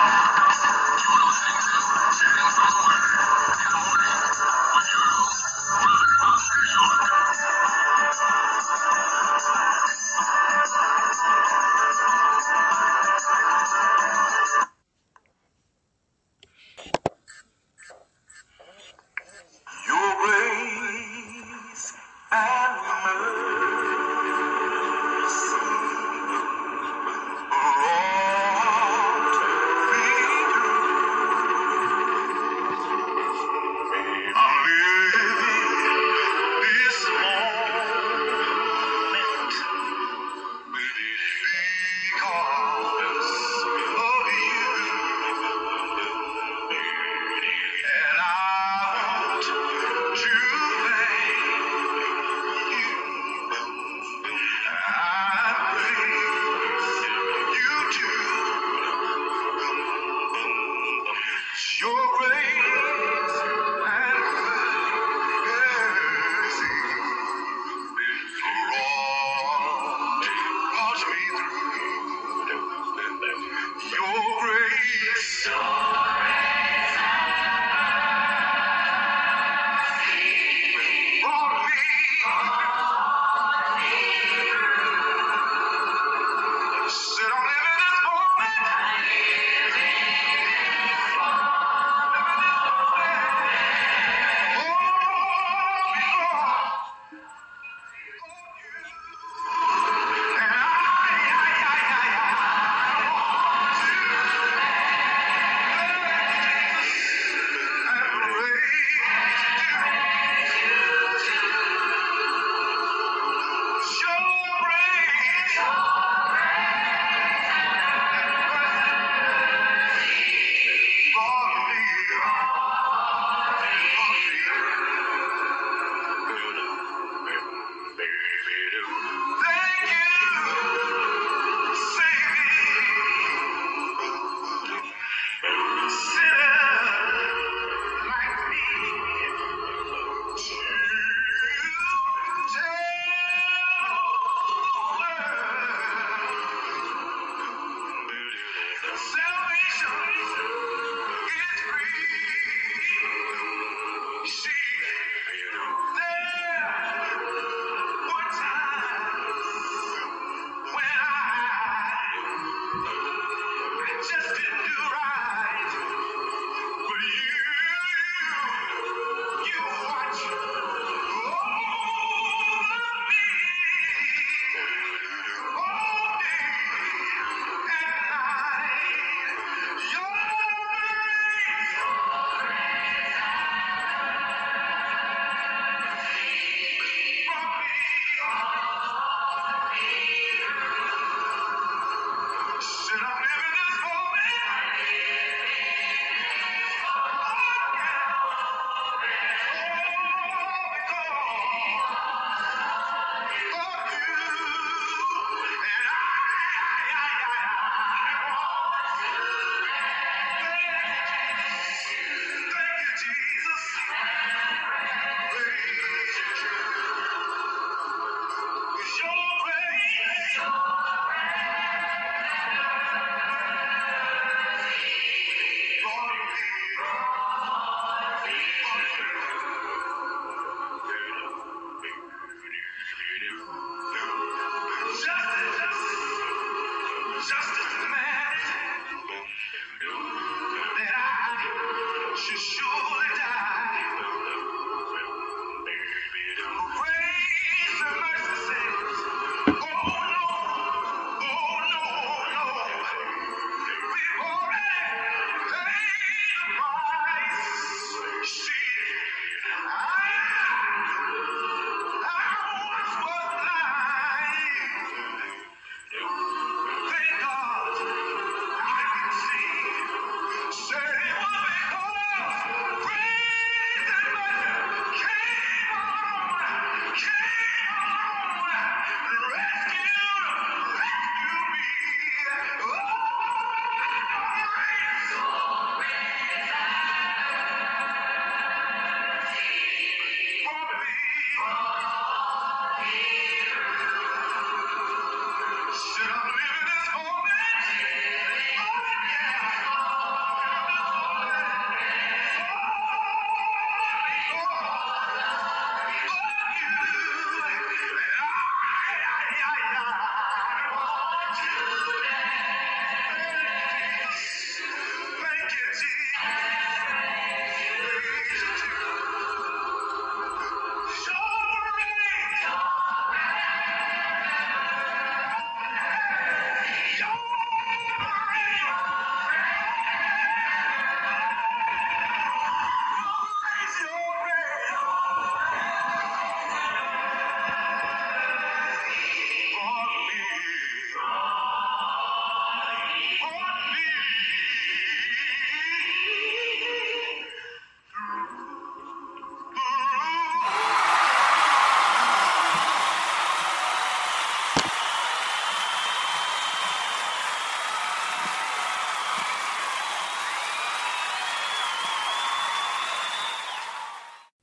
Ah!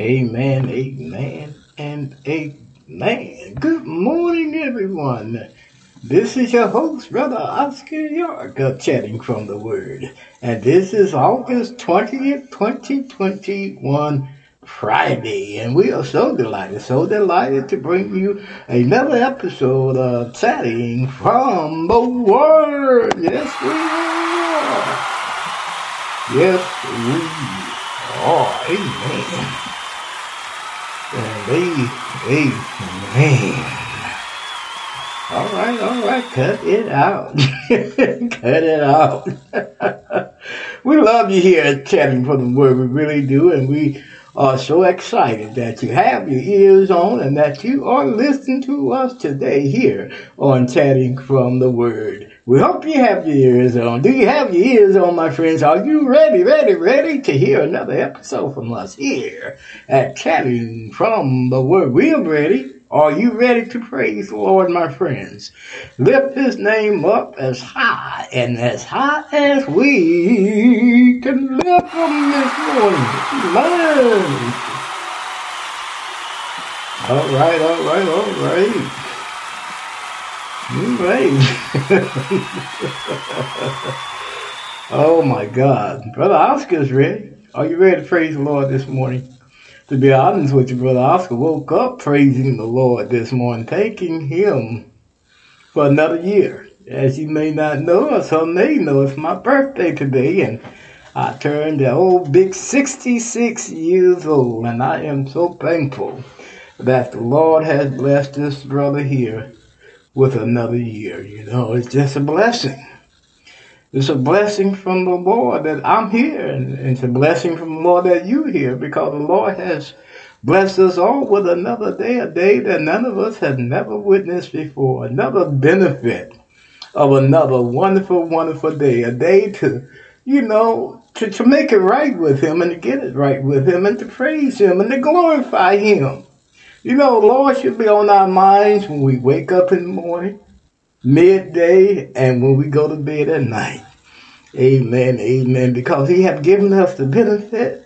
Amen, amen, and amen. Good morning, everyone. This is your host, Brother Oscar York, of Chatting from the Word. And this is August 20th, 2021, Friday. And we are so delighted, so delighted to bring you another episode of Chatting from the Word. Yes, we are. Yes, we are. Amen. And a- man. All right, all right, cut it out. cut it out. we love you here at Chatting for the Word, we really do, and we are so excited that you have your ears on and that you are listening to us today here on Chatting from the Word. We hope you have your ears on. Do you have your ears on, my friends? Are you ready, ready, ready to hear another episode from us here at Chatting from the Word? We are ready. Are you ready to praise the Lord, my friends? Lift his name up as high and as high as we can lift him this morning. Man. All right, all right, all right. All right. oh my God. Brother Oscar's ready. Are you ready to praise the Lord this morning? To be honest with you, Brother Oscar woke up praising the Lord this morning, thanking Him for another year. As you may not know, or some may know, it's my birthday today, and I turned the old big 66 years old, and I am so thankful that the Lord has blessed this brother here with another year. You know, it's just a blessing. It's a blessing from the Lord that I'm here, and it's a blessing from the Lord that you're here, because the Lord has blessed us all with another day, a day that none of us have never witnessed before, another benefit of another wonderful, wonderful day, a day to, you know, to, to make it right with Him and to get it right with Him and to praise Him and to glorify Him. You know, the Lord should be on our minds when we wake up in the morning midday, and when we go to bed at night. Amen, amen. Because He has given us the benefit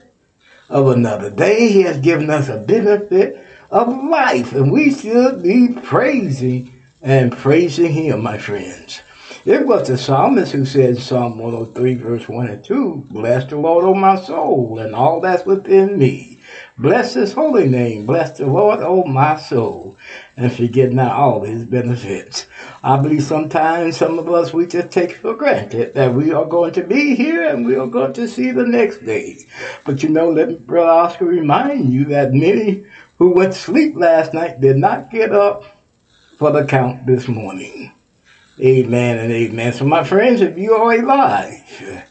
of another day. He has given us a benefit of life, and we should be praising and praising Him, my friends. It was the psalmist who said, Psalm 103, verse 1 and 2, Bless the Lord, O my soul, and all that's within me. Bless his holy name. Bless the Lord, O my soul, and forget not all his benefits. I believe sometimes some of us, we just take for granted that we are going to be here and we are going to see the next day. But you know, let Brother Oscar remind you that many who went to sleep last night did not get up for the count this morning. Amen and amen. So my friends, if you are alive,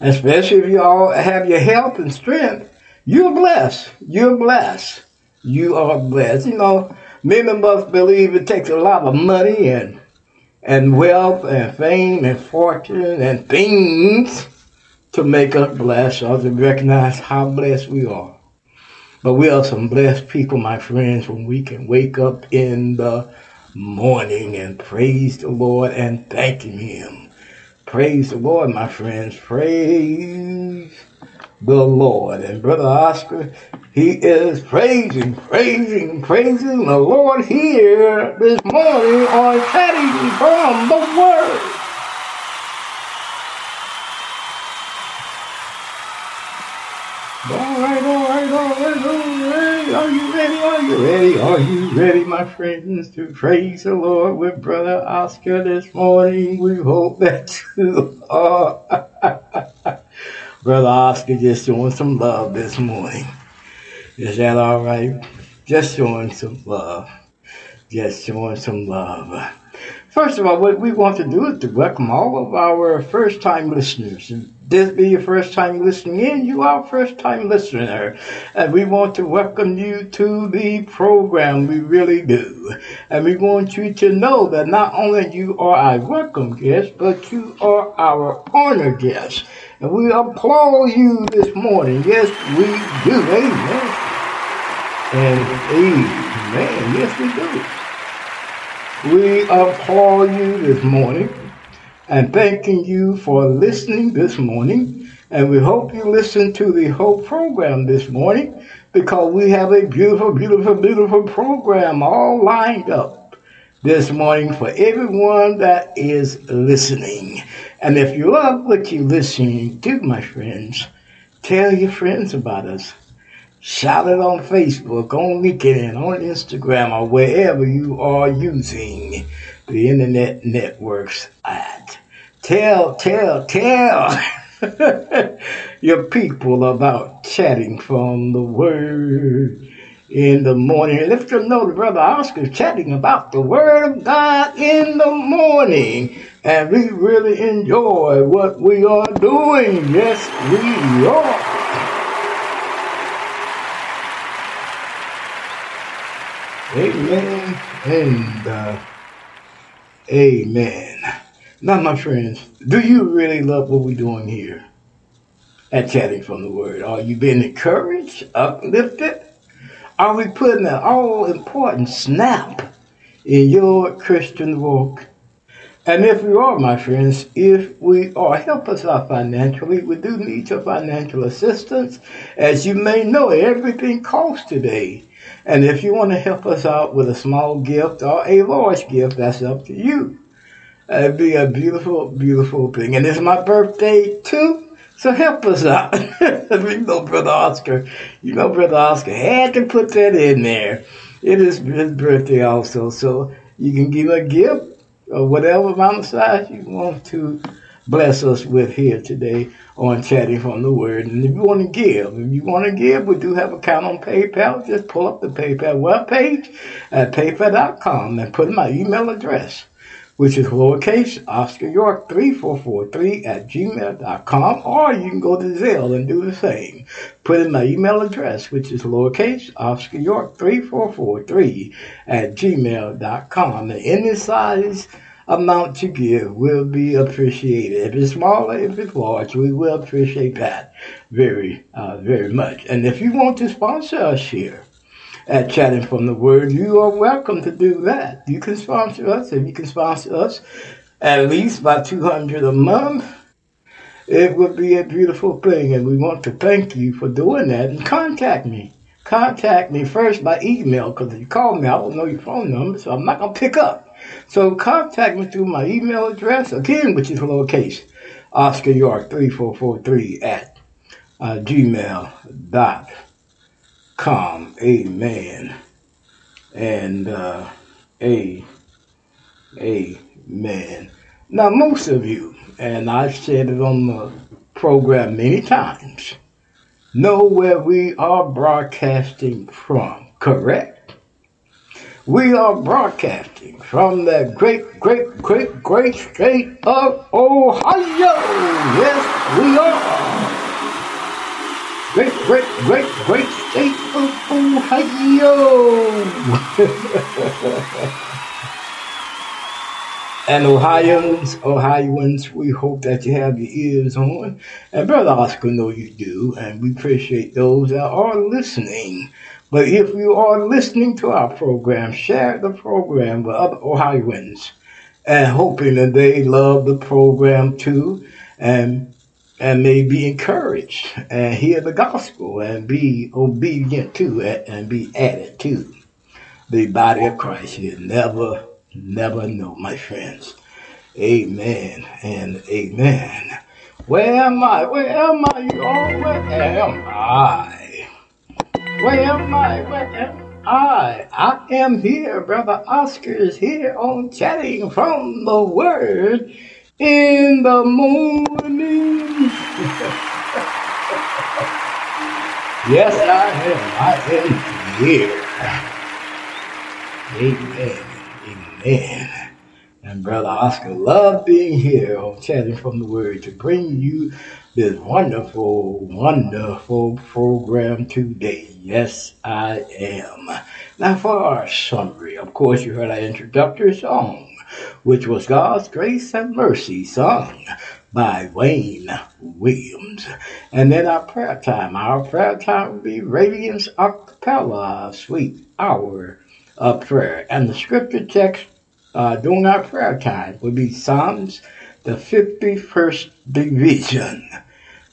especially if you all have your health and strength, you're blessed. You're blessed. You are blessed. You know, many of us believe it takes a lot of money and and wealth and fame and fortune and things to make us blessed or to recognize how blessed we are. But we are some blessed people, my friends, when we can wake up in the morning and praise the Lord and thank Him. Praise the Lord, my friends. Praise the Lord. And Brother Oscar, he is praising, praising, praising the Lord here this morning on chatting from the Word. All right, all right, all right, all right. Are you ready? Are you ready? Are you ready, my friends, to praise the Lord with Brother Oscar this morning? We hope that you are. Brother Oscar just showing some love this morning. Is that all right? Just showing some love. Just showing some love. First of all, what we want to do is to welcome all of our first time listeners. This be your first time listening in, you are a first time listener. And we want to welcome you to the program. We really do. And we want you to know that not only you are our welcome guest, but you are our honor guest. And we applaud you this morning. Yes, we do. Amen. And amen. Yes, we do. We applaud you this morning and thanking you for listening this morning. And we hope you listen to the whole program this morning because we have a beautiful, beautiful, beautiful program all lined up this morning for everyone that is listening. And if you love what you're listening to, my friends, tell your friends about us. Shout it on Facebook, on LinkedIn, on Instagram, or wherever you are using the internet networks at. Tell, tell, tell your people about chatting from the Word in the morning. If you know the brother Oscar chatting about the Word of God in the morning. And we really enjoy what we are doing. Yes, we are. Amen and uh, amen. Now, my friends, do you really love what we're doing here at Chatting from the Word? Are you being encouraged, uplifted? Are we putting an all important snap in your Christian walk? And if we are, my friends, if we are, help us out financially. We do need your financial assistance. As you may know, everything costs today. And if you want to help us out with a small gift or a large gift, that's up to you. It'd be a beautiful, beautiful thing. And it's my birthday too. So help us out. you know, Brother Oscar, you know, Brother Oscar had to put that in there. It is his birthday also. So you can give a gift or whatever amount of size you want to bless us with here today on Chatting from the Word. And if you want to give, if you want to give, we do have an account on PayPal. Just pull up the PayPal webpage at paypal.com and put in my email address, which is lowercase Oscar York 3443 at gmail.com, or you can go to Zelle and do the same. Put in my email address, which is lowercase Oscar York 3443 at gmail.com. And any size amount you give will be appreciated. If it's small, if it's large, we will appreciate that very, uh, very much. And if you want to sponsor us here at Chatting from the Word, you are welcome to do that. You can sponsor us, if you can sponsor us at least by 200 a month. It would be a beautiful thing, and we want to thank you for doing that. And contact me. Contact me first by email, because if you call me, I don't know your phone number, so I'm not going to pick up. So contact me through my email address, again, which is lowercase, Oscar York 3443 at uh, gmail.com. Amen. And uh, a, amen. Now, most of you, and I've said it on the program many times, know where we are broadcasting from, correct? We are broadcasting from the great, great, great, great state of Ohio. Yes, we are. Great, great, great, great state of Ohio. And Ohioans, Ohioans, we hope that you have your ears on. And Brother Oscar know you do, and we appreciate those that are listening. But if you are listening to our program, share the program with other Ohioans and hoping that they love the program too and and may be encouraged and hear the gospel and be obedient to it and be added to the body of Christ. You never never know, my friends. Amen and amen. Where am I? Where am I? Oh, where am I? Where am I? Where am I? I am here. Brother Oscar is here on Chatting from the Word in the morning. yes, I am. I am here. Amen. Amen. And Brother Oscar loved being here on Chatting from the Word to bring you this wonderful, wonderful program today. Yes, I am. Now, for our summary, of course, you heard our introductory song, which was God's Grace and Mercy, sung by Wayne Williams. And then our prayer time. Our prayer time will be Radiance Acapella, Sweet Hour of Prayer. And the scripture text uh, during our prayer time would be Psalms, the 51st division.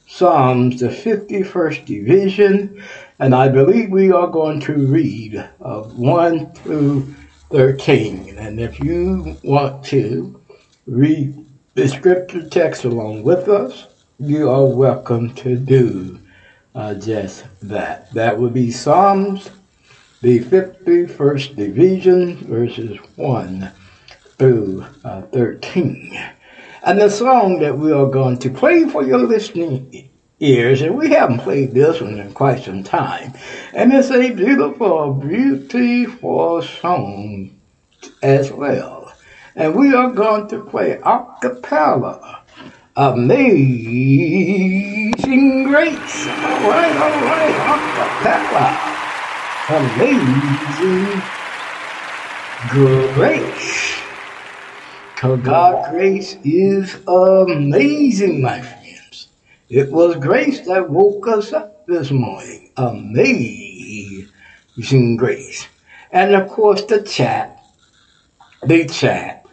Psalms, the 51st division, and I believe we are going to read uh, 1 through 13. And if you want to read the scripture text along with us, you are welcome to do uh, just that. That would be Psalms, the 51st division, verses 1 through uh, 13. And the song that we are going to play for your listening ears, and we haven't played this one in quite some time, and it's a beautiful, beautiful song as well. And we are going to play a cappella. Amazing Grace. All right, all right, cappella. Amazing Grace. Because God's grace is amazing, my friends. It was grace that woke us up this morning. Amazing Grace. And of course, the chat, the chat.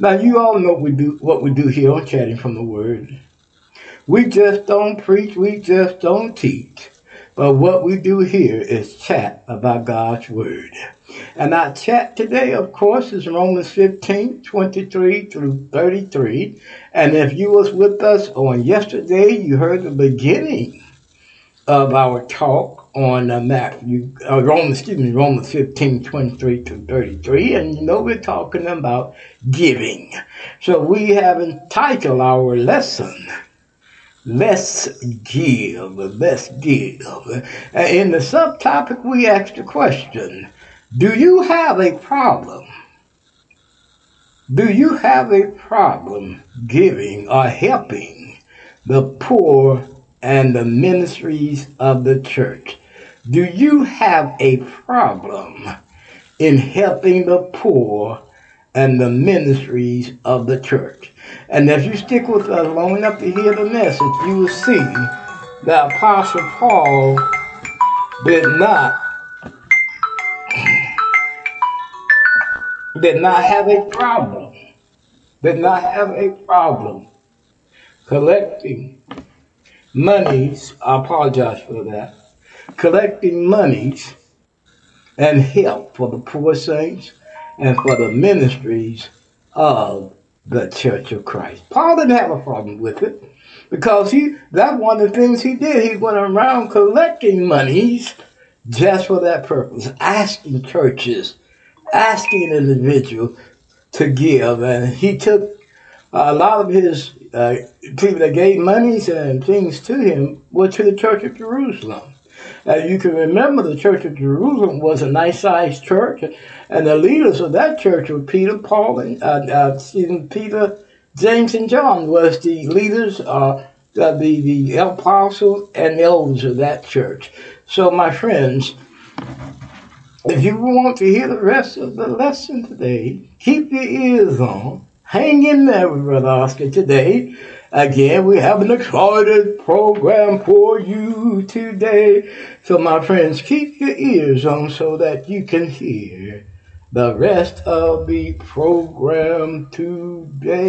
Now, you all know we do what we do here on Chatting from the Word. We just don't preach, we just don't teach. But what we do here is chat about God's Word. And our chat today, of course, is Romans 15, 23 through 33. And if you was with us on yesterday, you heard the beginning of our talk on uh, Matthew, uh, Romans, excuse me, Romans 15, 23 to 33. And you know we're talking about giving. So we have entitled our lesson, Let's Give, Let's Give. And in the subtopic, we asked the question, do you have a problem? Do you have a problem giving or helping the poor and the ministries of the church? Do you have a problem in helping the poor and the ministries of the church? And if you stick with us long enough to hear the message, you will see that Apostle Paul did not did not have a problem, did not have a problem collecting monies. I apologize for that. Collecting monies and help for the poor saints and for the ministries of the Church of Christ. Paul didn't have a problem with it because he that's one of the things he did. He went around collecting monies just for that purpose, asking churches asking an individual to give, and he took a lot of his uh, people that gave monies and things to him were to the Church of Jerusalem. Uh, you can remember the Church of Jerusalem was a nice sized church, and the leaders of that church were Peter, Paul, and uh, uh, Stephen, Peter, James, and John was the leaders, uh, the, the the apostles and elders of that church. So, my friends, if you want to hear the rest of the lesson today, keep your ears on. Hang in there with Brother Oscar today. Again, we have an excited program for you today. So, my friends, keep your ears on so that you can hear the rest of the program today.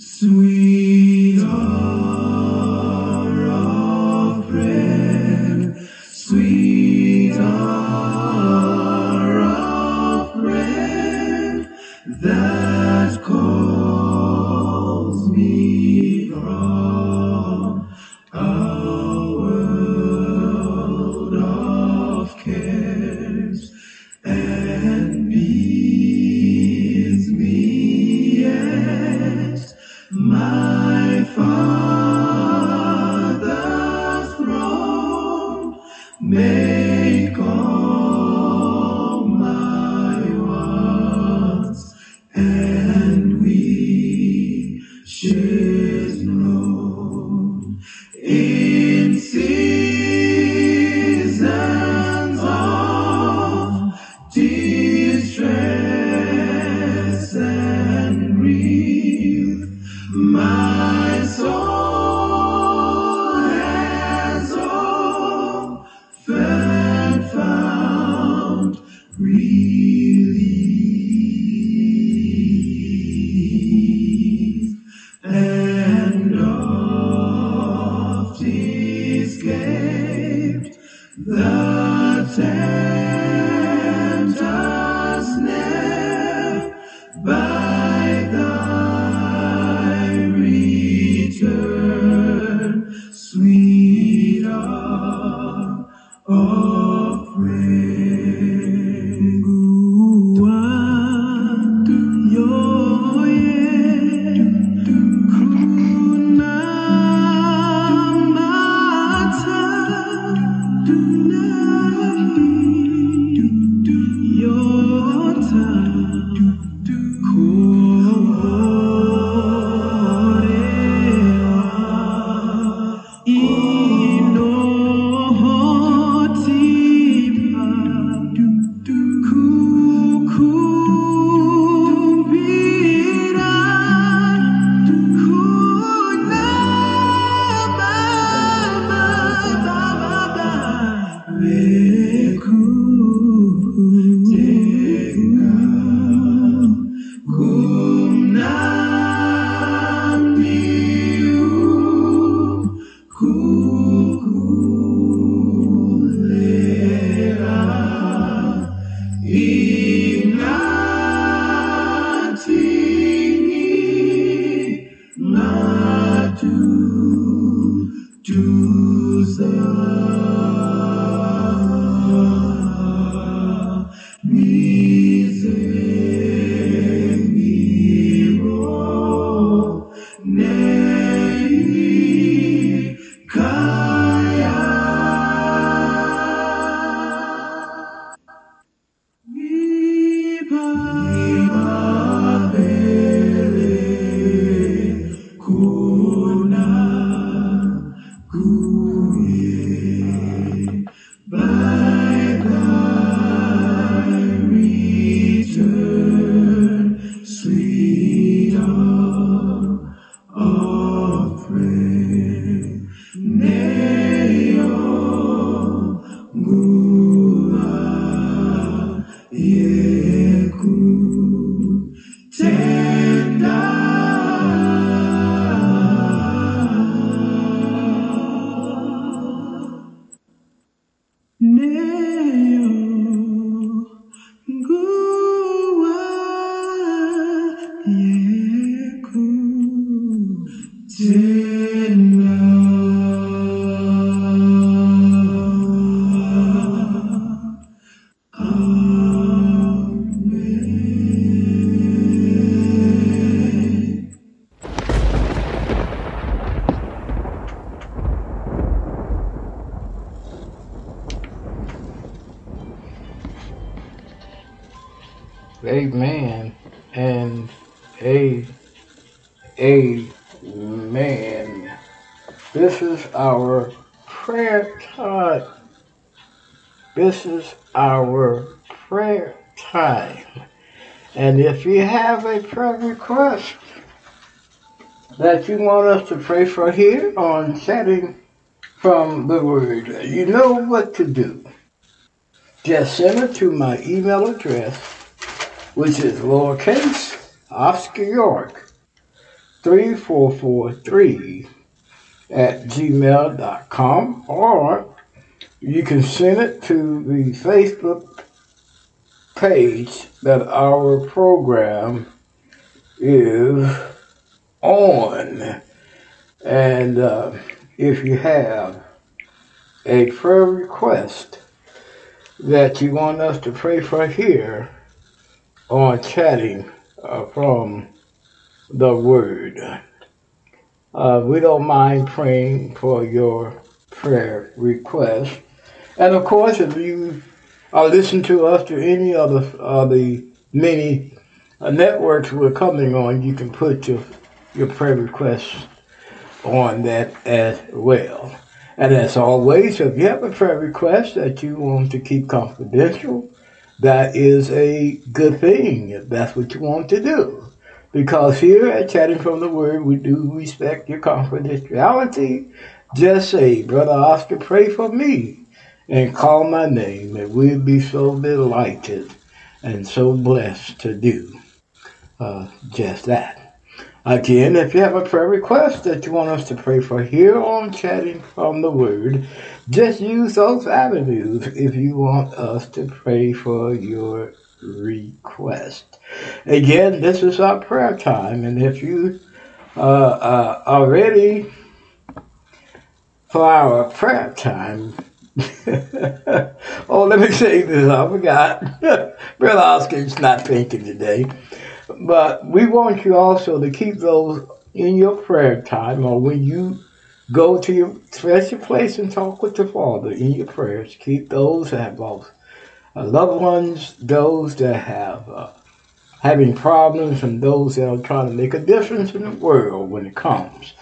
Sweet hour of prayer, sweet hour of prayer that calls me from have a prayer request that you want us to pray for here on chatting from the word, you know what to do. Just send it to my email address, which is lowercase Oscar York 3443 at gmail.com or you can send it to the Facebook page that our program is on. And uh, if you have a prayer request that you want us to pray for here on chatting uh, from the Word, uh, we don't mind praying for your prayer request. And of course, if you uh, listen to us to any of the, uh, the many uh, networks we're coming on, you can put your, your prayer requests on that as well. And as always, if you have a prayer request that you want to keep confidential, that is a good thing if that's what you want to do. Because here at Chatting from the Word, we do respect your confidentiality. Just say, Brother Oscar, pray for me and call my name, and we'll be so delighted and so blessed to do uh, just that. Again, if you have a prayer request that you want us to pray for here on Chatting from the Word, just use those avenues if you want us to pray for your request. Again, this is our prayer time, and if you uh, uh, are ready for our prayer time, oh, let me say this. I forgot. Brother Oscar's not thinking today. But we want you also to keep those in your prayer time or when you go to your special place and talk with the Father in your prayers. Keep those that have lost uh, loved ones, those that have uh, having problems, and those that are trying to make a difference in the world when it comes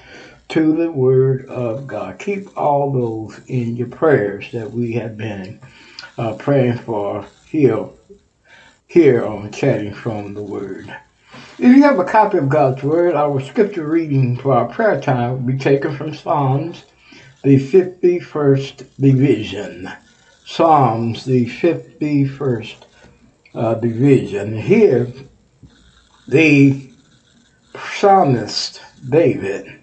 to the Word of God. Keep all those in your prayers that we have been uh, praying for here, here on Chatting from the Word. If you have a copy of God's Word, our scripture reading for our prayer time will be taken from Psalms, the 51st division. Psalms, the 51st uh, division. Here, the psalmist David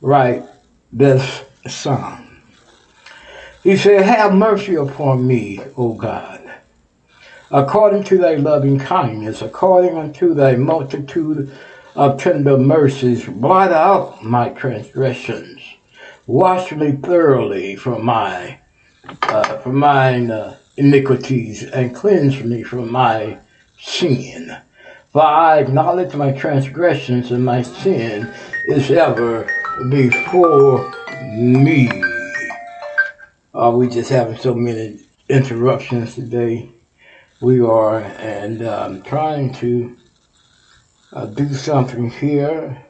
write this psalm. He said, Have mercy upon me, O God, according to thy loving kindness, according unto thy multitude of tender mercies, blot out my transgressions. Wash me thoroughly from my uh, from mine uh, iniquities and cleanse me from my sin. For I acknowledge my transgressions and my sin is ever before me. Are we just having so many interruptions today? We are, and um, trying to uh, do something here.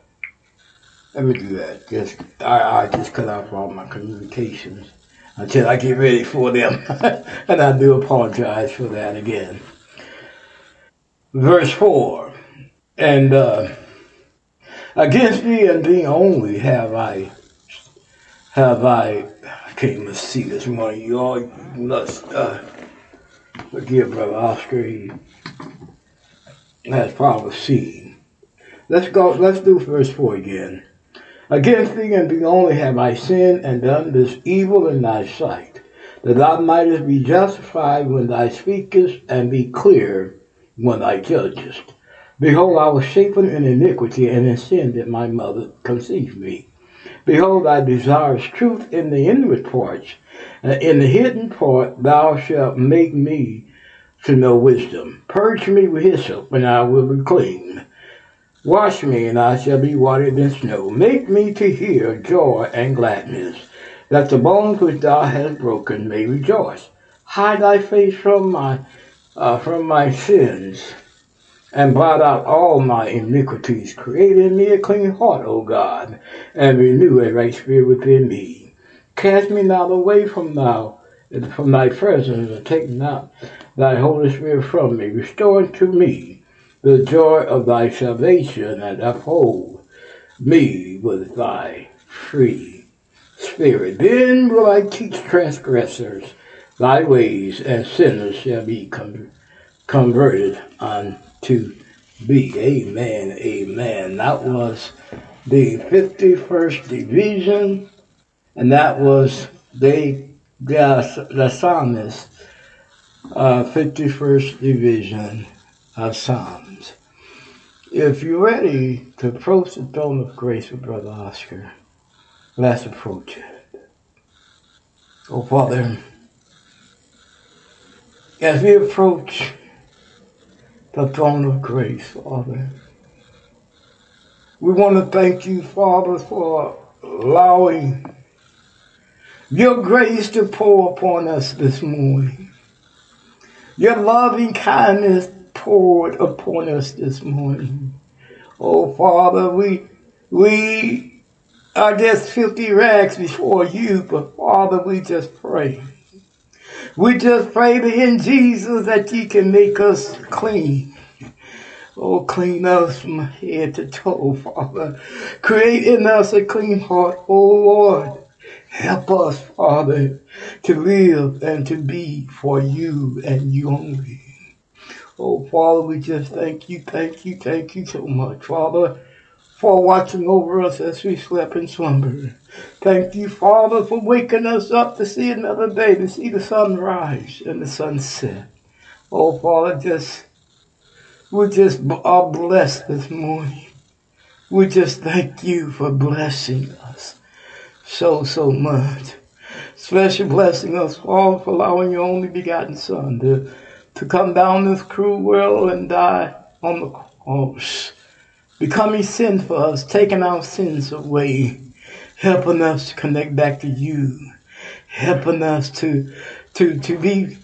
Let me do that. Just I, I just cut off all my communications until I get ready for them, and I do apologize for that again. Verse four, and uh, against thee and thee only have I have I. Can't even see this morning. You all must uh, forgive Brother Oscar. He has probably seen. Let's go. Let's do verse four again. Against thee and thee only have I sinned and done this evil in thy sight, that thou mightest be justified when thou speakest and be clear when thou judgest. Behold, I was shapen in iniquity, and in sin did my mother conceive me. Behold, I desirous truth in the inward parts, and in the hidden part thou shalt make me to know wisdom. Purge me with hyssop, and I will be clean. Wash me, and I shall be whiter than snow. Make me to hear joy and gladness, that the bones which thou hast broken may rejoice. Hide thy face from my uh, from my sins, and blot out all my iniquities. Create in me a clean heart, O God, and renew a right spirit within me. Cast me not away from thou from thy presence, and take not thy Holy Spirit from me. Restore unto me the joy of thy salvation, and uphold me with thy free spirit. Then will I teach transgressors thy ways, and sinners shall be con- converted unto thee. Amen. Amen. That was the 51st division, and that was the, the, the psalmist, uh, 51st division of Psalms. If you're ready to approach the throne of grace with Brother Oscar, let's approach it. Oh, Father, as we approach the throne of grace, Father, we want to thank you, Father, for allowing your grace to pour upon us this morning. Your loving kindness poured upon us this morning. Oh, Father, we, we are just filthy rags before you, but Father, we just pray. We just pray that in Jesus that you can make us clean. Oh, clean us from head to toe, Father. Create in us a clean heart, oh Lord. Help us, Father, to live and to be for you and you only. Oh, Father, we just thank you, thank you, thank you so much, Father. For watching over us as we slept in slumber. Thank you, Father, for waking us up to see another day, to see the sun rise and the sun set. Oh, Father, just we just are blessed this morning. We just thank you for blessing us so, so much. Special blessing us, Father, for allowing your only begotten Son to, to come down this cruel world and die on the cross, becoming sin for us, taking our sins away, helping us to connect back to you, helping us to, to, to be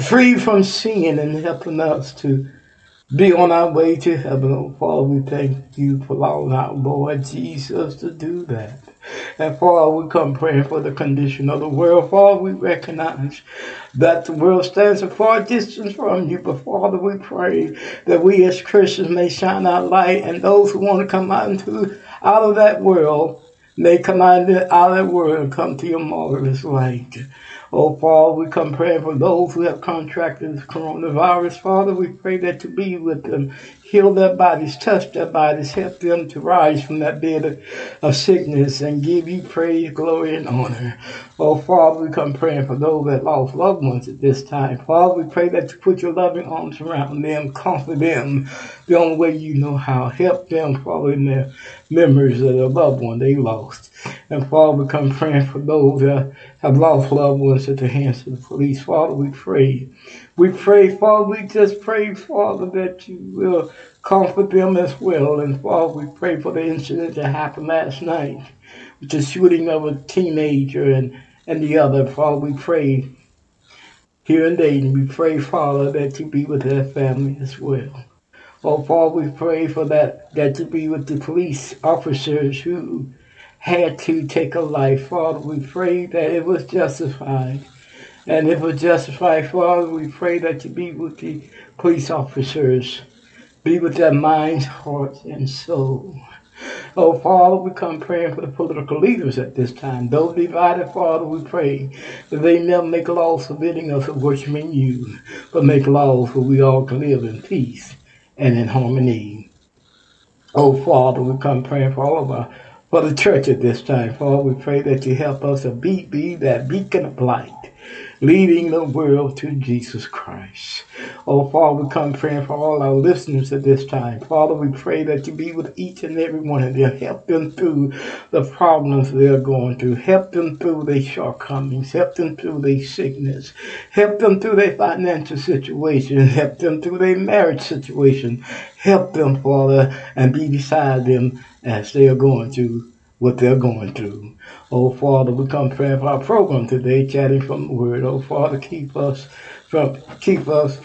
free from sin and helping us to be on our way to heaven. Oh, Father, we thank you for allowing our Lord Jesus to do that. And Father, we come praying for the condition of the world. Father, we recognize that the world stands a far distance from you. But Father, we pray that we as Christians may shine our light and those who want to come out into out of that world may come out of that world and come to your marvelous light. Oh, Father, we come praying for those who have contracted this coronavirus. Father, we pray that you be with them, heal their bodies, touch their bodies, help them to rise from that bed of, sickness and give you praise, glory, and honor. Oh, Father, we come praying for those that lost loved ones at this time. Father, we pray that you put your loving arms around them, comfort them the only way you know how. Help them, Father, in their memories of the loved one they lost. And Father, we come praying for those that have lost loved ones at the hands of the police. Father, we pray. We pray, Father, we just pray, Father, that you will comfort them as well. And Father, we pray for the incident that happened last night with the shooting of a teenager and, and the other. Father, we pray here in Dayton. We pray, Father, that you be with their family as well. Oh, Father, we pray for that, that you be with the police officers who had to take a life. Father, we pray that it was justified. And if it was justified, Father, we pray that you be with the police officers, be with their minds, hearts, and soul. Oh, Father, we come praying for the political leaders at this time. Those divided, Father, we pray that they never make laws forbidding us of worshiping you, but make laws where we all can live in peace and in harmony. Oh, Father, we come praying for all of our for the church at this time. Father, we pray that you help us to be, be that beacon of light, leading the world to Jesus Christ. Oh, Father, we come praying for all our listeners at this time. Father, we pray that you be with each and every one of them. Help them through the problems they're going through. Help them through their shortcomings. Help them through their sickness. Help them through their financial situation. Help them through their marriage situation. Help them, Father, and be beside them as they are going through what they're going through. Oh, Father, we come praying for our program today, chatting from the Word. Oh, Father, keep us from, keep us,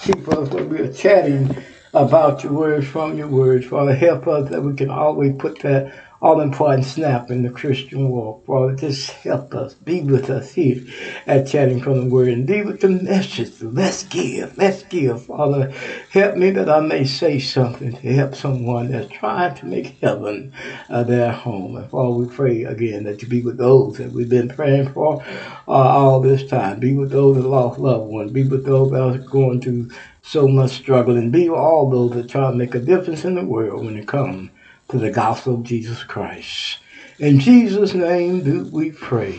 keep us when we are chatting about your words from your words. Father, help us that we can always put that all important snap in the Christian walk. Father, just help us. Be with us here at Chatting from the Word and be with the message. Let's give. Let's give. Father, help me that I may say something to help someone that's trying to make heaven uh, their home. And Father, we pray again that you be with those that we've been praying for uh, all this time. Be with those that lost loved ones. Be with those that are going through so much struggle. And be with all those that try to make a difference in the world when it comes to the gospel of Jesus Christ. In Jesus' name do we pray.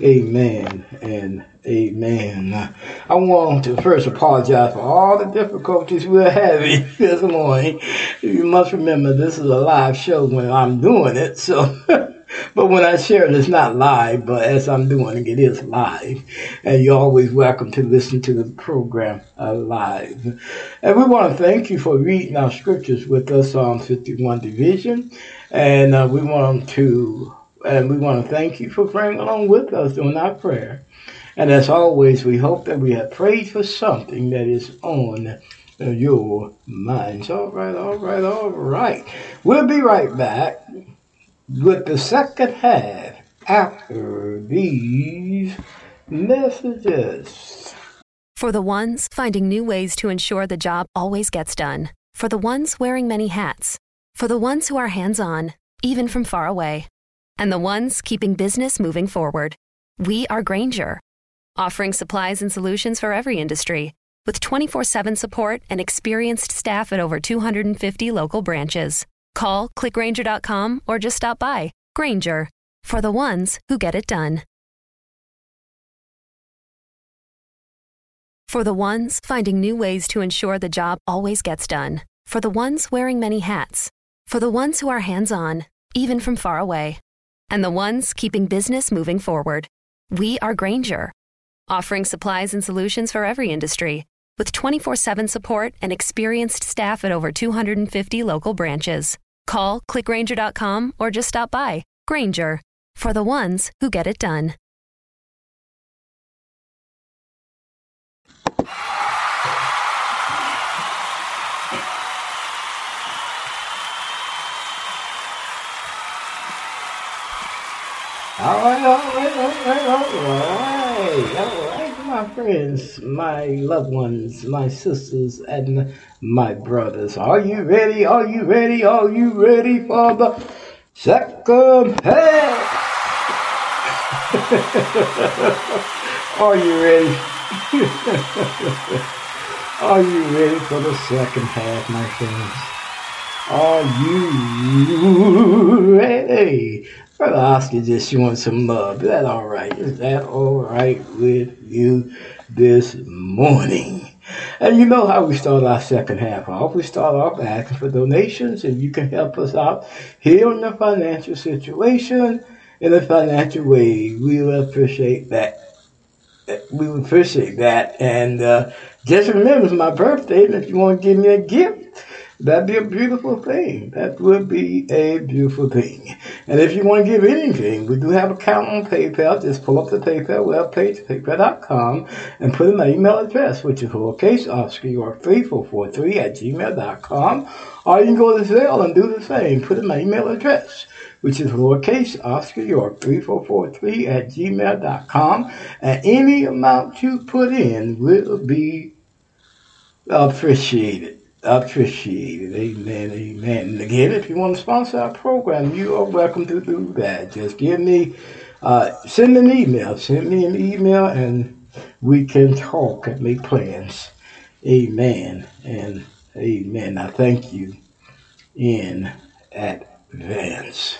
Amen and amen. I want to first apologize for all the difficulties we're having this morning. You must remember this is a live show when I'm doing it, so but when I share it, it's not live, but as I'm doing it, it is live. And you're always welcome to listen to the program uh, live. And we want to thank you for reading our scriptures with us on 51 Division. And uh, we want to and we want to thank you for praying along with us during our prayer. And as always, we hope that we have prayed for something that is on your minds. All right, all right, all right. We'll be right back with the second half after these messages. For the ones finding new ways to ensure the job always gets done. For the ones wearing many hats. For the ones who are hands on, even from far away. And the ones keeping business moving forward. We are Grainger, offering supplies and solutions for every industry, with 24 7 support and experienced staff at over 250 local branches. Call clickgrainger.com or just stop by. Grainger for the ones who get it done. For the ones finding new ways to ensure the job always gets done. For the ones wearing many hats. For the ones who are hands on, even from far away. And the ones keeping business moving forward. We are Grainger, offering supplies and solutions for every industry with 24 7 support and experienced staff at over 250 local branches. Call clickgrainger.com or just stop by. Grainger for the ones who get it done. All right, all right, all right, all right, my friends, my loved ones, my sisters, and my brothers. Are you ready? Are you ready? Are you ready for the second half? Are you ready? Are you ready for the second half, my friends? Are you ready? Brother Oscar just want some love. Is that all right? Is that all right with you this morning? And you know how we start our second half off. We start off asking for donations. and you can help us out here in the financial situation, in a financial way, we will appreciate that. We would appreciate that. And uh, just remember, it's my birthday, and if you want to give me a gift, That'd be a beautiful thing. That would be a beautiful thing. And if you want to give anything, we do have an account on PayPal. Just pull up the PayPal webpage, paypal.com, and put in my email address, which is lowercase Oscar York 3443 at gmail.com. Or you can go to Zelle and do the same. Put in my email address, which is lowercase Oscar York 3443 at gmail.com. And any amount you put in will be appreciated appreciated. Amen, amen. Again, if you want to sponsor our program, you are welcome to do that. Just give me, uh, send an email. Send me an email and we can talk and make plans. Amen and amen. I thank you in advance.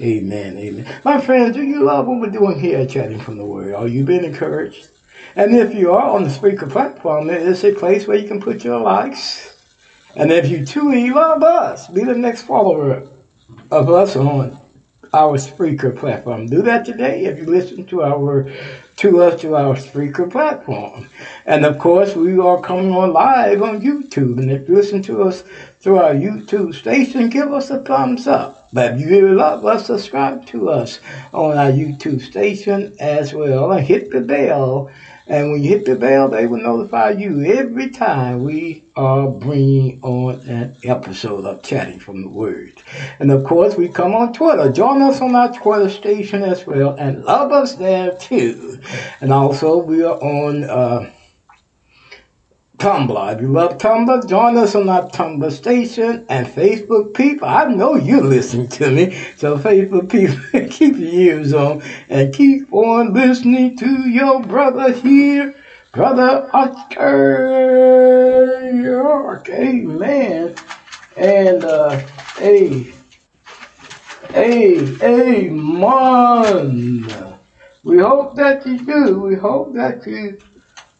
Amen, amen. My friends, do you love what we're doing here at Chatting from the Word? Are you being encouraged? And if you are on the Spreaker platform, it's a place where you can put your likes, and if you truly love us, be the next follower of us on our Spreaker platform. Do that today if you listen to our to us to our Spreaker platform. And of course, we are coming on live on YouTube. And if you listen to us through our YouTube station, give us a thumbs up. But if you really love us, subscribe to us on our YouTube station as well and hit the bell and when you hit the bell, they will notify you every time we are bringing on an episode of Chatting from the Word. And of course, we come on Twitter. Join us on our Twitter station as well and love us there too. And also, we are on uh, Tumblr. If you love Tumblr, join us on our Tumblr station and Facebook people. I know you listen to me, so Facebook people, keep your ears on and keep on listening to your brother here, Brother Oscar York. Amen. And, uh, hey, hey, amen. We hope that you do. We hope that you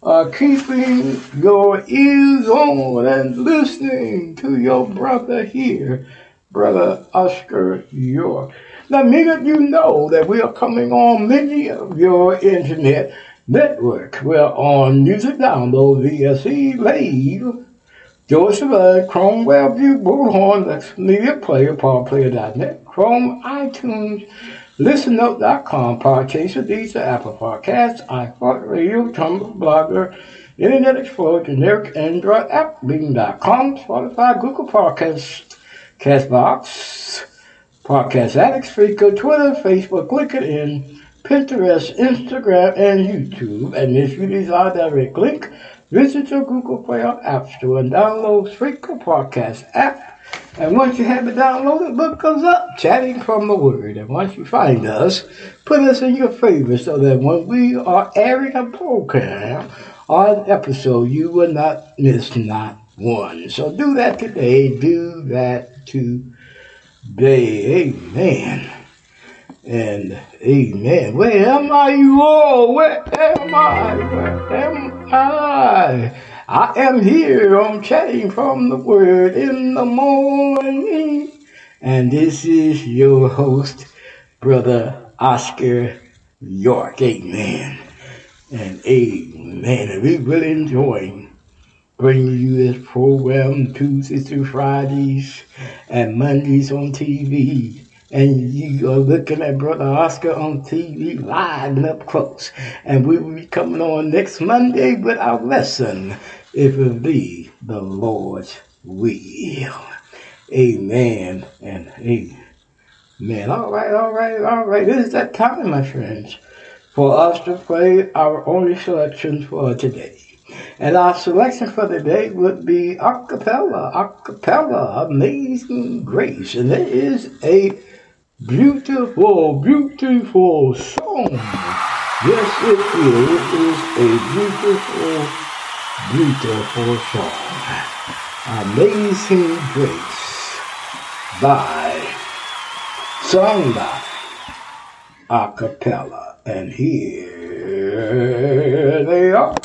are keeping your ears on and listening to your brother here, Brother Oscar York. Now, many of you know that we are coming on many of your internet networks. We're on Music Download, VSE, Lave, George Survive, Chrome WebView, Bullhorn, Media Player, PowerPlayer.net, Chrome, iTunes, ListenNote.com, Podchaser, Deezer, Apple Podcasts, iHeartRadio, Tumblr, Blogger, Internet Explorer, generic Android app, Bing.com, Spotify, Google Podcasts, Castbox, Podcast Addicts, Spreaker, Twitter, Facebook, LinkedIn, Pinterest, Instagram, and YouTube. And if you desire direct link, visit your Google Play or App Store and download Spreaker Podcast app. And once you have it downloaded, book comes up, chatting from the word. And once you find us, put us in your favorites so that when we are airing a program or an episode, you will not miss not one. So do that today. Do that today. Day, amen. And amen. Where am I, you all? Where am I? Where am I? I am here on chatting from the word in the morning. And this is your host, Brother Oscar York. Amen. And amen. And we will enjoy bringing you this program Tuesdays through Fridays and Mondays on TV. And you are looking at Brother Oscar on TV live and up close. And we will be coming on next Monday with our lesson. If it be the Lord's will. Amen and amen. All right, all right, all right. This is that time, my friends, for us to play our only selection for today. And our selection for today would be acapella, acapella, Amazing Grace. And it is a beautiful, beautiful song. Yes, it is. It is a beautiful, beautiful song. Amazing Grace by, sung by, acapella. And here they are.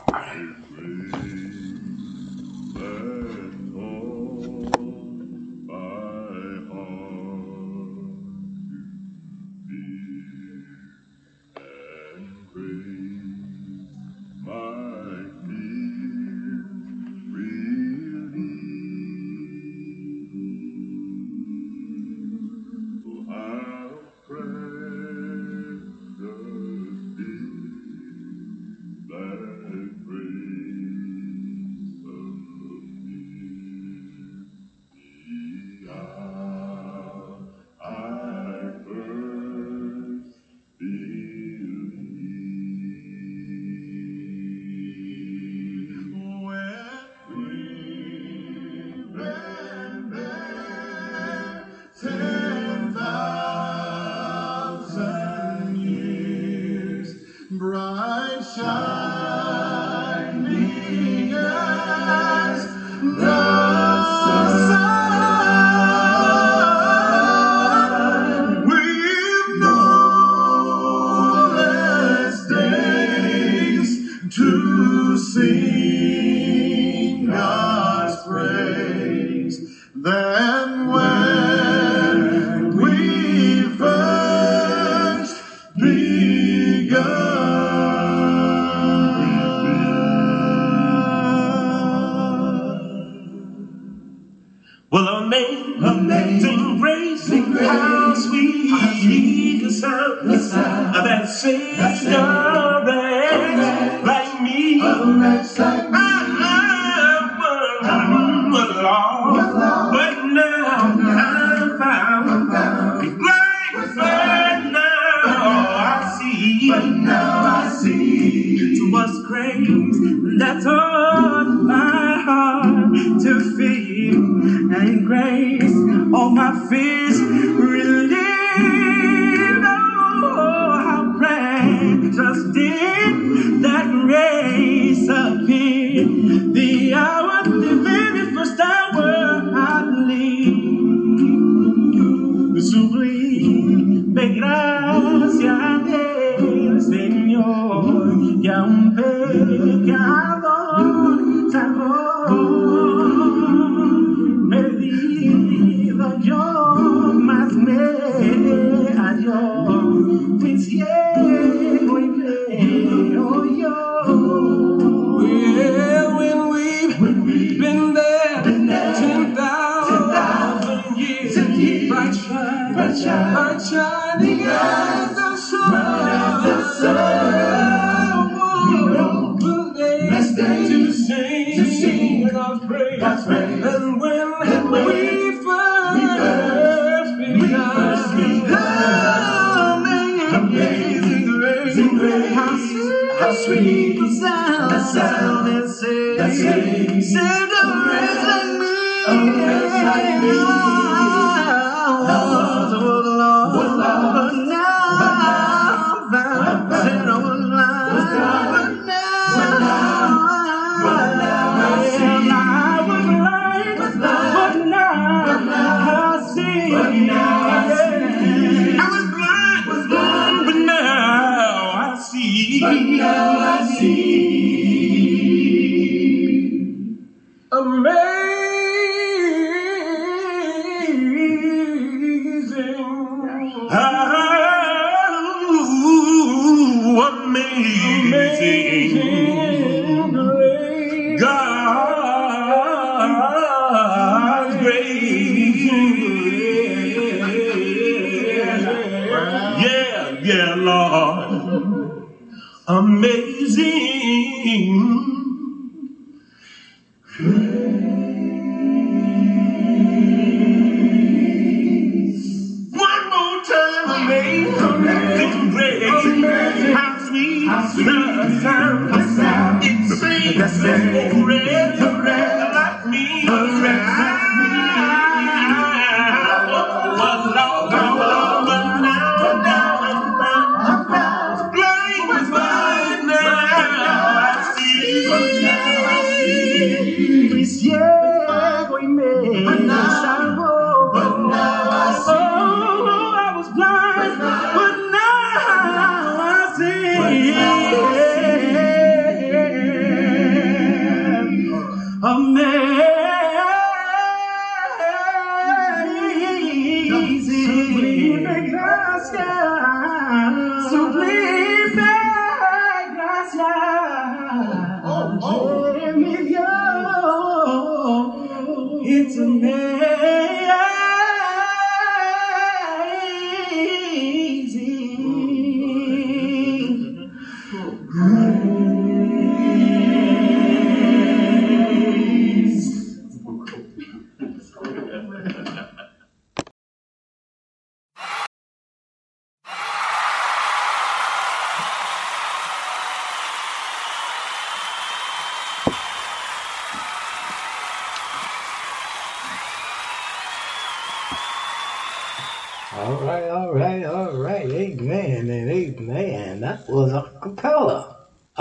Fears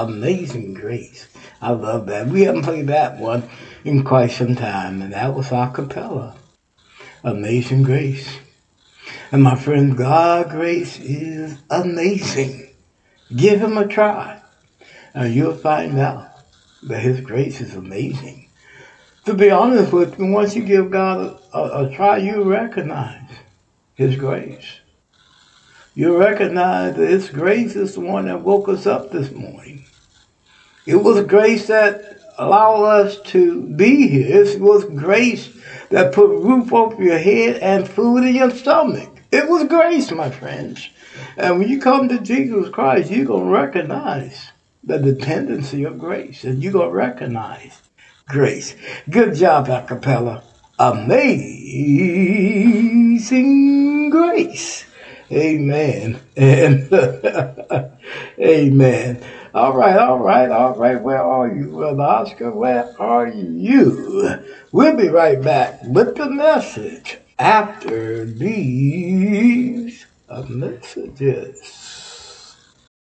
Amazing Grace. I love that. We haven't played that one in quite some time, and that was a cappella. Amazing Grace. And my friend, God grace is amazing. Give him a try, and you'll find out that his grace is amazing. To be honest with you, once you give God a, a, a try, you recognize his grace. You recognize that His grace is the one that woke us up this morning. It was grace that allowed us to be here. It was grace that put roof over your head and food in your stomach. It was grace, my friends. And when you come to Jesus Christ, you're going to recognize the dependency of grace. And you're going to recognize grace. Good job, Acapella. Amazing grace. Amen. And amen. All right, all right, all right. Where are you, Brother Oscar? Where are you? We'll be right back with the message after these messages.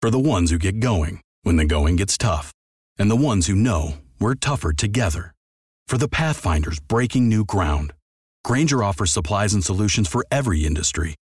For the ones who get going when the going gets tough, and the ones who know we're tougher together. For the Pathfinders breaking new ground, Grainger offers supplies and solutions for every industry,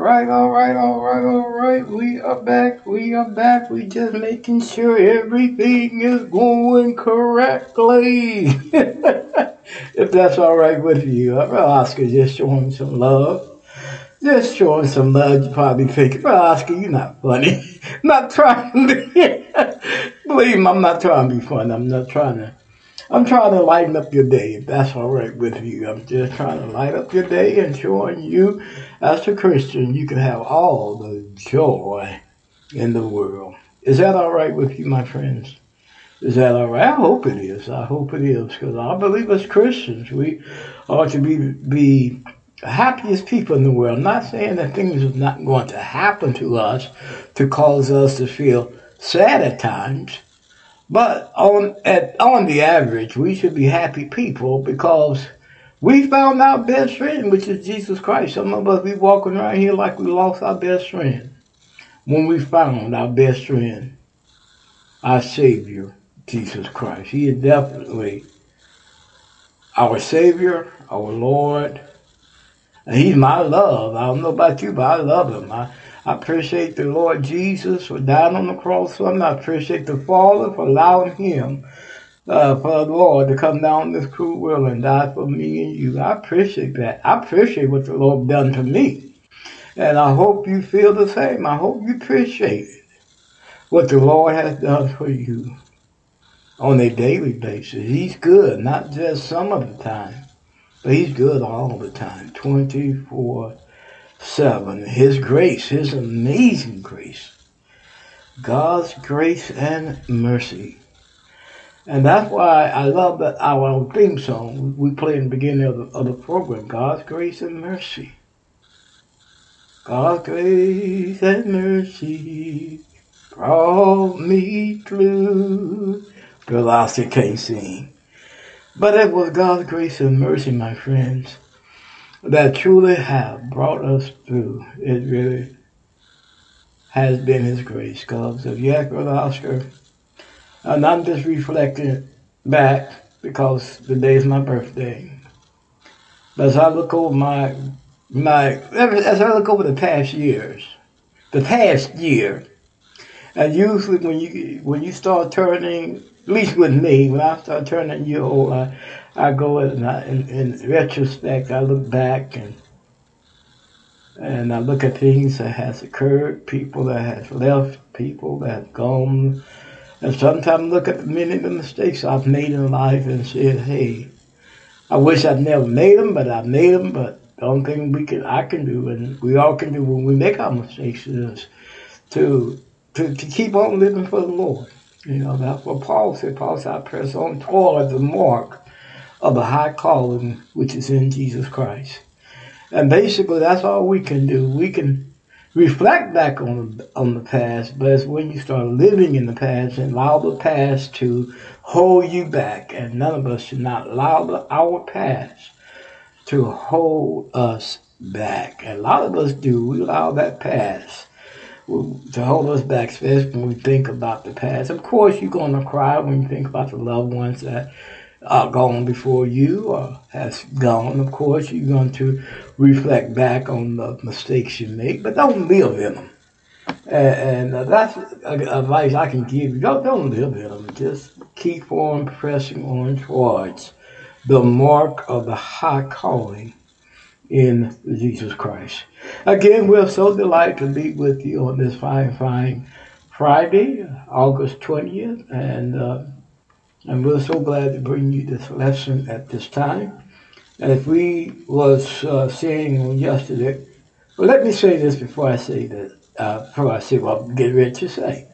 Right, all right, all right, all right. We are back. We are back. We just making sure everything is going correctly. if that's all right with you. Uh, Brother Oscar just showing some love. Just showing some love. You probably thinking, Brother Oscar, you're not funny. not trying to be. Believe me, I'm not trying to be funny. I'm not trying to. I'm trying to lighten up your day, if that's all right with you. I'm just trying to light up your day and showing you, as a Christian, you can have all the joy in the world. Is that all right with you, my friends? Is that all right? I hope it is. I hope it is, because I believe as Christians, we ought to be be the happiest people in the world. not saying that things are not going to happen to us to cause us to feel sad at times. But on at on the average, we should be happy people because we found our best friend, which is Jesus Christ. Some of us be walking around here like we lost our best friend. When we found our best friend, our Savior, Jesus Christ. He is definitely our Savior, our Lord. And he's my love. I don't know about you, but I love him. I, I appreciate the Lord Jesus for dying on the cross for me. I appreciate the Father for allowing him, uh, for the Lord to come down this cruel world and die for me and you. I appreciate that. I appreciate what the Lord done to me. And I hope you feel the same. I hope you appreciate what the Lord has done for you on a daily basis. He's good, not just some of the time, but He's good all the time, 24 7. His grace, His amazing grace, God's grace and mercy. And that's why I love that our theme song we play in the beginning of the, of the program God's grace and mercy. God's grace and mercy brought me through. Bill Oscar can't sing. But it was God's grace and mercy, my friends, that truly have brought us through. It really has been His grace. If you ask Brother Oscar, and I'm just reflecting back because today is my birthday. But as I look over my my as I look over the past years, the past year, and usually when you when you start turning, at least with me, when I start turning year old, I, I go and I, in, in retrospect, I look back and and I look at things that has occurred, people that have left, people that have gone, and sometimes look at many of the mistakes I've made in life and said, hey, I wish I'd never made them, but I made them. But the only thing we can, I can do, and we all can do when we make our mistakes, is to to, to keep on living for the Lord. You know, that's what Paul said. Paul said, I press on toward the mark of a high calling which is in Jesus Christ. And basically, that's all we can do. We can reflect back on on the past, but it's when you start living in the past and allow the past to hold you back. And none of us should not allow the, our past to hold us back. And a lot of us do. We allow that past to hold us back, especially when we think about the past. Of course, you're going to cry when you think about the loved ones that are gone before you or has gone. Of course, you're going to reflect back on the mistakes you make, but don't live in them. And, and uh, that's advice I can give you. Don't, don't live in them. Just keep on pressing on towards the mark of the high calling in Jesus Christ. Again, we're so delighted to be with you on this fine, fine Friday, August 20th, and uh, and we're so glad to bring you this lesson at this time. As we was uh, saying yesterday, well, let me say this before I say that, uh, before I say what I'm getting ready to say.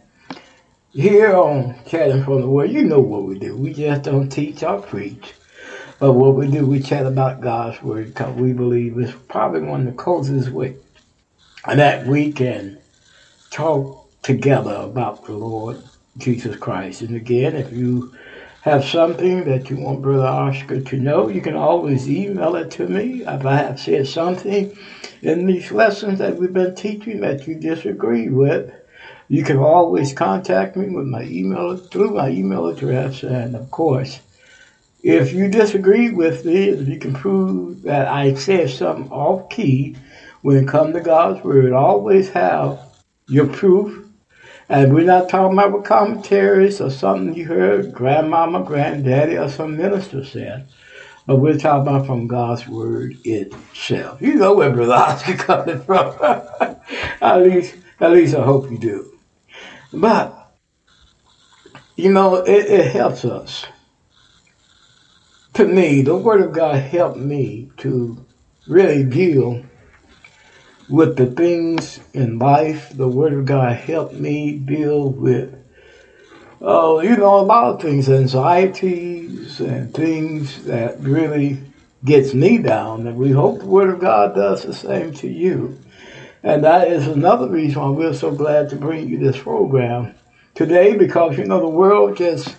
Here on Chatting from the Word, you know what we do. We just don't teach or preach. But what we do, we chat about God's Word because we believe it's probably one of the closest ways that we can talk together about the Lord Jesus Christ. And again, if you have something that you want Brother Oscar to know, you can always email it to me. If I have said something in these lessons that we've been teaching that you disagree with, you can always contact me with my email through my email address. And of course, if you disagree with me, if you can prove that I said something off key when it comes to God's word, always have your proof. And we're not talking about commentaries or something you heard grandmama, granddaddy, or some minister said. But we're talking about from God's word itself. You know where Brother Oscar coming from. at least, at least I hope you do. But you know, it, it helps us. To me, the Word of God helped me to really deal with the things in life. The Word of God helped me deal with, oh, you know, a lot of things, anxieties and things that really gets me down. And we hope the Word of God does the same to you. And that is another reason why we're so glad to bring you this program today because, you know, the world just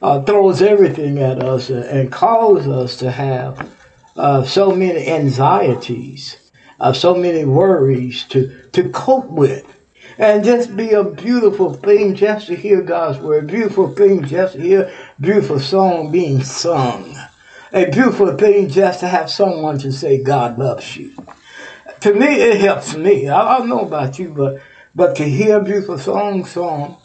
uh, throws everything at us and, causes us to have uh, so many anxieties, uh, so many worries to, to cope with. And just be a beautiful thing just to hear God's word, beautiful thing just to hear beautiful song being sung, a beautiful thing just to have someone to say God loves you. To me, it helps me. I, don't know about you, but but to hear beautiful song song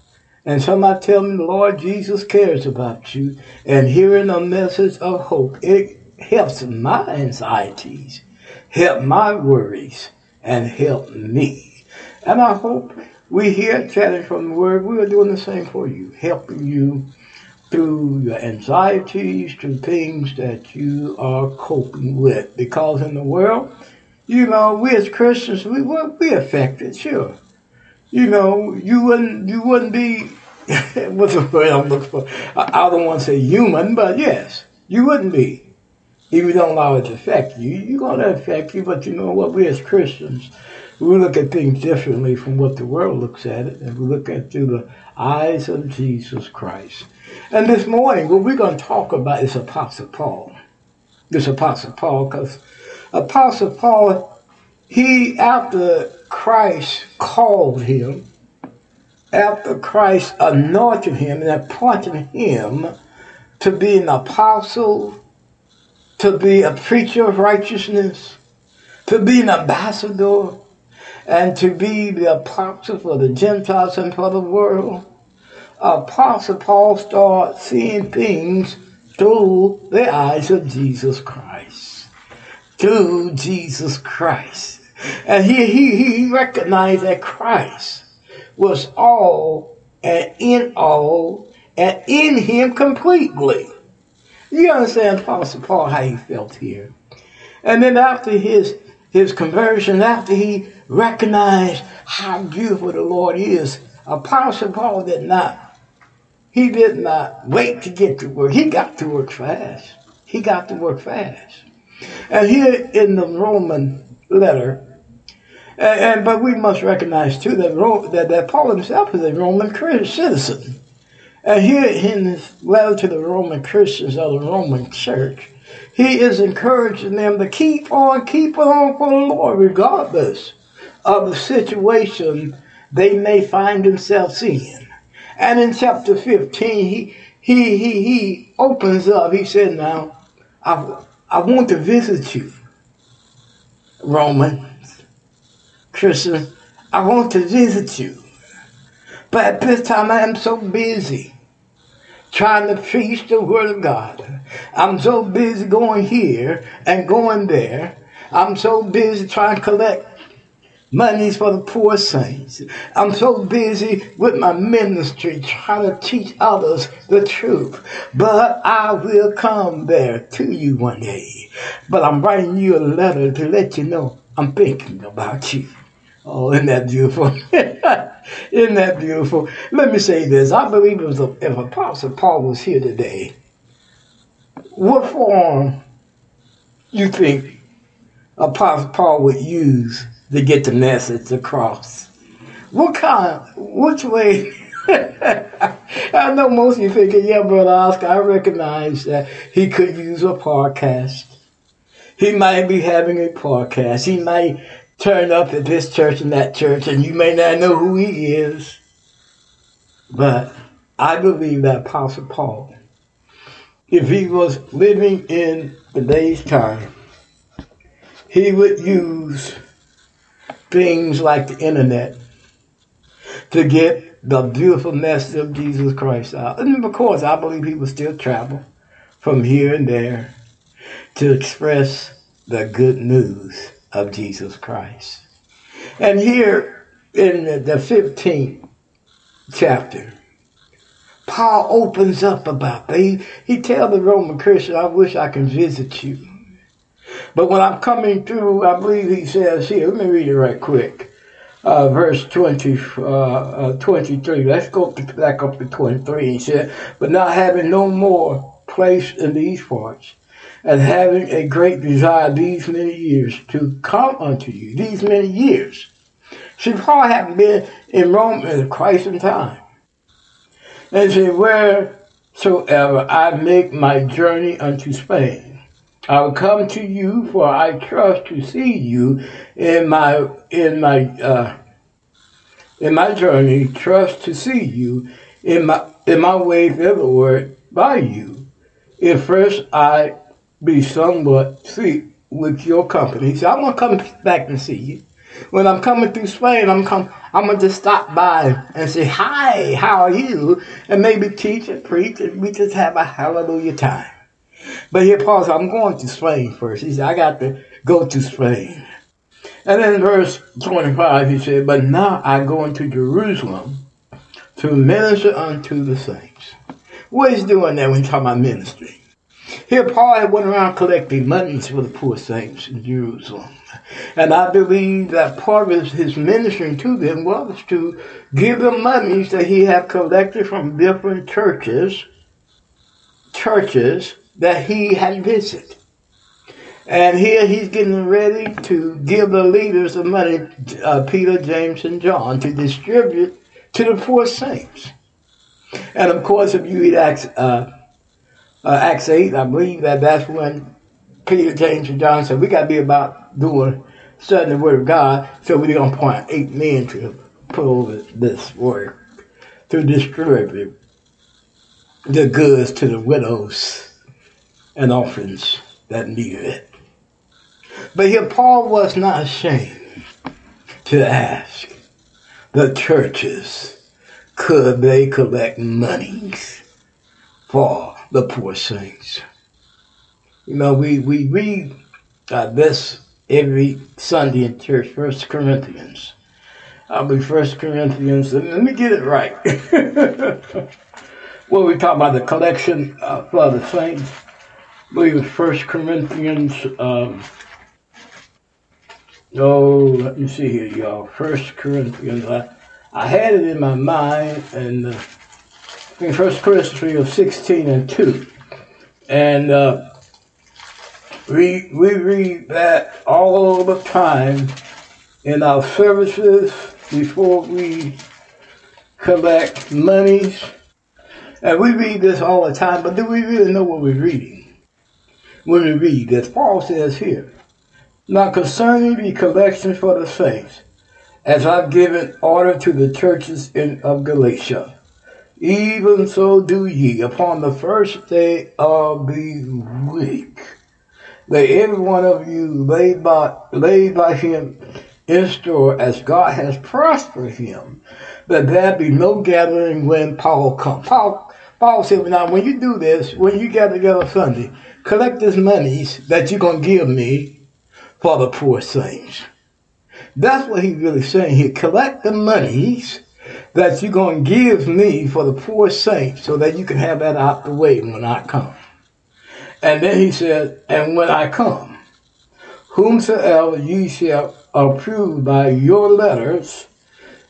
and somebody tell me the Lord Jesus cares about you and hearing a message of hope, it helps my anxieties, help my worries, and help me. And I hope we hear chatting from the Word, we are doing the same for you, helping you through your anxieties, through things that you are coping with. Because in the world, you know, we as Christians, we will be affected, sure. You know, you wouldn't you wouldn't be what's the word I'm looking for? I, I don't want to say human, but yes, you wouldn't be. If you don't allow it to affect you, you're going to affect you, but you know what? We as Christians, we look at things differently from what the world looks at it, and we look at through the eyes of Jesus Christ. And this morning, what we're going to talk about is Apostle Paul. This Apostle Paul, because Apostle Paul, he, after Christ called him, after Christ anointed him and appointed him to be an apostle, to be a preacher of righteousness, to be an ambassador, and to be the apostle for the Gentiles and for the world, Apostle Paul started seeing things through the eyes of Jesus Christ. Through Jesus Christ. And he, he, he recognized that Christ was all and in all and in him completely. You understand Apostle Paul how he felt here. And then after his his conversion, after he recognized how beautiful the Lord is, Apostle Paul did not he did not wait to get to work. He got to work fast. He got to work fast. And here in the Roman letter, and, and but we must recognize too that, that that Paul himself is a Roman citizen. And here in his letter to the Roman Christians of the Roman Church, he is encouraging them to keep on, keep on for the Lord, regardless of the situation they may find themselves in. And in chapter 15, he, he, he, he opens up. He said, Now, I, I want to visit you, Romans, Christians. I want to visit you. But at this time, I am so busy trying to preach the Word of God. I'm so busy going here and going there. I'm so busy trying to collect monies for the poor saints. I'm so busy with my ministry trying to teach others the truth. But I will come there to you one day. But I'm writing you a letter to let you know I'm thinking about you. Oh, isn't that beautiful? isn't that beautiful? Let me say this. I believe if, if Apostle Paul was here today, what form you think Apostle Paul would use to get the message across. What kind, which way? I know most of you thinking, yeah, Brother Oscar, I recognize that he could use a podcast. He might be having a podcast. He might turn up at this church and that church, and you may not know who he is. But I believe that Apostle Paul, if he was living in today's time, he would use things like the internet to get the beautiful message of Jesus Christ out. And of course, I believe people still travel from here and there to express the good news of Jesus Christ. And here in the 15th chapter, Paul opens up about that. He, he tells the Roman Christian, I wish I can visit you. But when I'm coming through, I believe he says here, let me read it right quick. Uh, verse 20, uh, uh, 23. Let's go to, back up to 23. He said, But not having no more place in these parts, and having a great desire these many years to come unto you, these many years. See, Paul had been in Rome in Christ in time. And said, Wheresoever I make my journey unto Spain, I will come to you, for I trust to see you in my in my uh, in my journey. Trust to see you in my in my way thitherward by you. If first I be somewhat sweet with your company, so I'm gonna come back and see you. When I'm coming through Spain, I'm come. I'm gonna just stop by and say hi. How are you? And maybe teach and preach, and we just have a hallelujah time. But here Paul said, I'm going to Spain first. He said, I got to go to Spain. And then in verse 25, he said, But now I go into Jerusalem to minister unto the saints. What is doing there when you talk about ministry? Here Paul had went around collecting monies for the poor saints in Jerusalem. And I believe that part of his ministering to them was to give them monies that he had collected from different churches, churches that he had visited. And here he's getting ready to give the leaders the money, uh, Peter, James, and John, to distribute to the poor saints. And of course, if you read Acts, uh, uh, Acts 8, I believe that that's when Peter, James, and John said, we got to be about doing studying the Word of God, so we're going to eight men to pull this work, to distribute the goods to the widows and orphans that needed it. But here, Paul was not ashamed to ask the churches, could they collect monies for the poor saints? You know, we, we read uh, this every Sunday in church, First Corinthians. I'll be First Corinthians. Let me get it right. well, we talk about the collection uh, for the saints. I believe it's First Corinthians. Um, oh, let me see here, y'all. First Corinthians. I, I had it in my mind, and uh, in First Corinthians 16 and 2. And uh, we, we read that all the time in our services before we collect monies. And we read this all the time, but do we really know what we're reading? When we read this, Paul says here, Now concerning the collection for the saints, as I've given order to the churches in, of Galatia, even so do ye upon the first day of the week. Let every one of you lay by, lay by him in store as God has prospered him, that there be no gathering when Paul comes. Paul, Paul said, now when you do this, when you gather together Sunday, collect this monies that you're going to give me for the poor saints. That's what he's really saying here. Collect the monies that you're going to give me for the poor saints so that you can have that out the way when I come. And then he said, and when I come, whomsoever ye shall approve by your letters,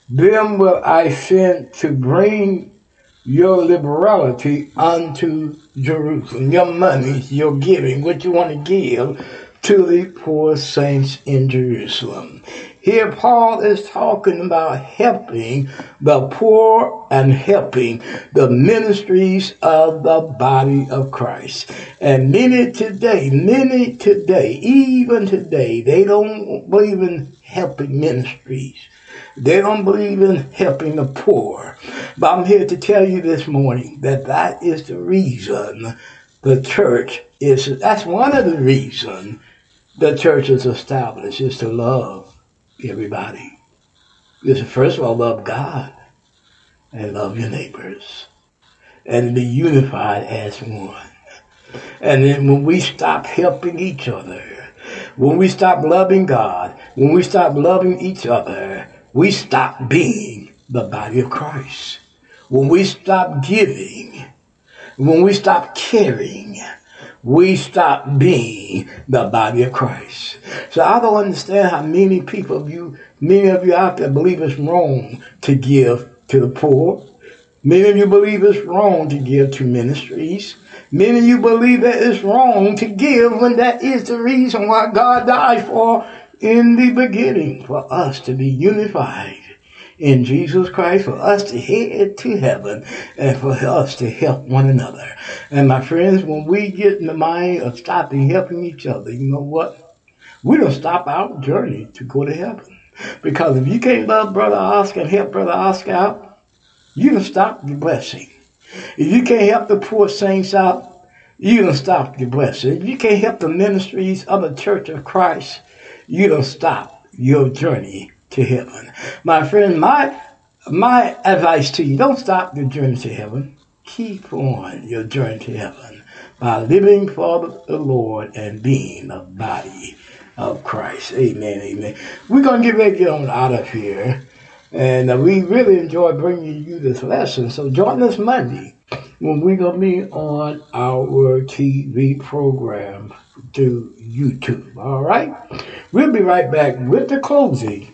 them will I send to bring your liberality unto Jerusalem. Your money, your giving, what you want to give to the poor saints in Jerusalem. Here, Paul is talking about helping the poor and helping the ministries of the body of Christ. And many today, many today, even today, they don't believe in helping ministries. They don't believe in helping the poor. But I'm here to tell you this morning that that is the reason the church is, that's one of the reasons the church is established, is to love everybody. Listen, first of all, love God and love your neighbors and be unified as one. And then when we stop helping each other, when we stop loving God, when we stop loving each other, we stop being the body of Christ. When we stop giving, when we stop caring, we stop being the body of Christ. So I don't understand how many people of you, many of you out there believe it's wrong to give to the poor. Many of you believe it's wrong to give to ministries. Many of you believe that it's wrong to give when that is the reason why God died for in the beginning, for us to be unified in Jesus Christ, for us to head to heaven, and for us to help one another. And my friends, when we get in the mind of stopping helping each other, you know what? We don't stop our journey to go to heaven. Because if you can't love Brother Oscar and help Brother Oscar out, you don't stop your blessing. If you can't help the poor saints out, you don't stop your blessing. If you can't help the ministries of the Church of Christ, you don't stop your journey to heaven. My friend, my my advice to you, don't stop your journey to heaven. Keep on your journey to heaven by living for the Lord and being the body of Christ. Amen, amen. We're going to get ready to get on out of here. And uh, we really enjoy bringing you this lesson. So join us Monday when we're going to be on our TV program to YouTube. All right? We'll be right back with the closing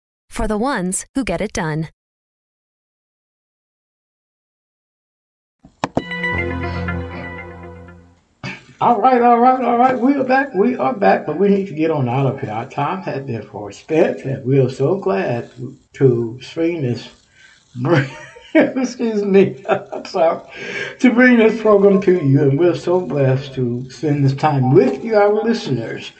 for the ones who get it done. All right, all right, all right. We are back. We are back, but we need to get on out of here. Our time has been for spent, and we are so glad to stream this. Excuse me. I'm sorry. To bring this program to you, and we're so blessed to spend this time with you, our listeners.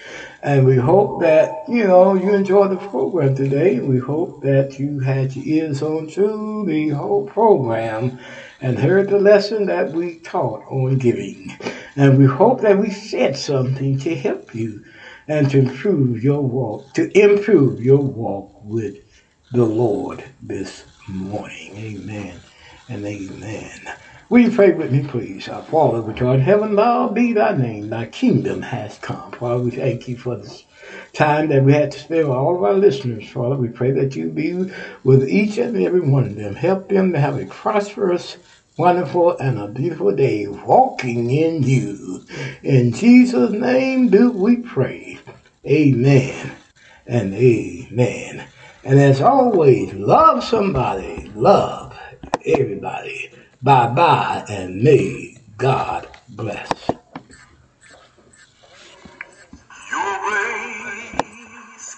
And we hope that, you know, you enjoyed the program today. We hope that you had your ears on to the whole program and heard the lesson that we taught on giving. And we hope that we said something to help you and to improve your walk, to improve your walk with the Lord this morning. Amen and amen. Will you pray with me, please? Our Father, which art in heaven, thou be thy name. Thy kingdom has come. Father, we thank you for this time that we had to spend with all of our listeners, Father. We pray that you be with each and every one of them. Help them to have a prosperous, wonderful, and a beautiful day walking in you. In Jesus' name do we pray. Amen and amen. And as always, love somebody, love everybody. Bye bye, and may God bless. Your grace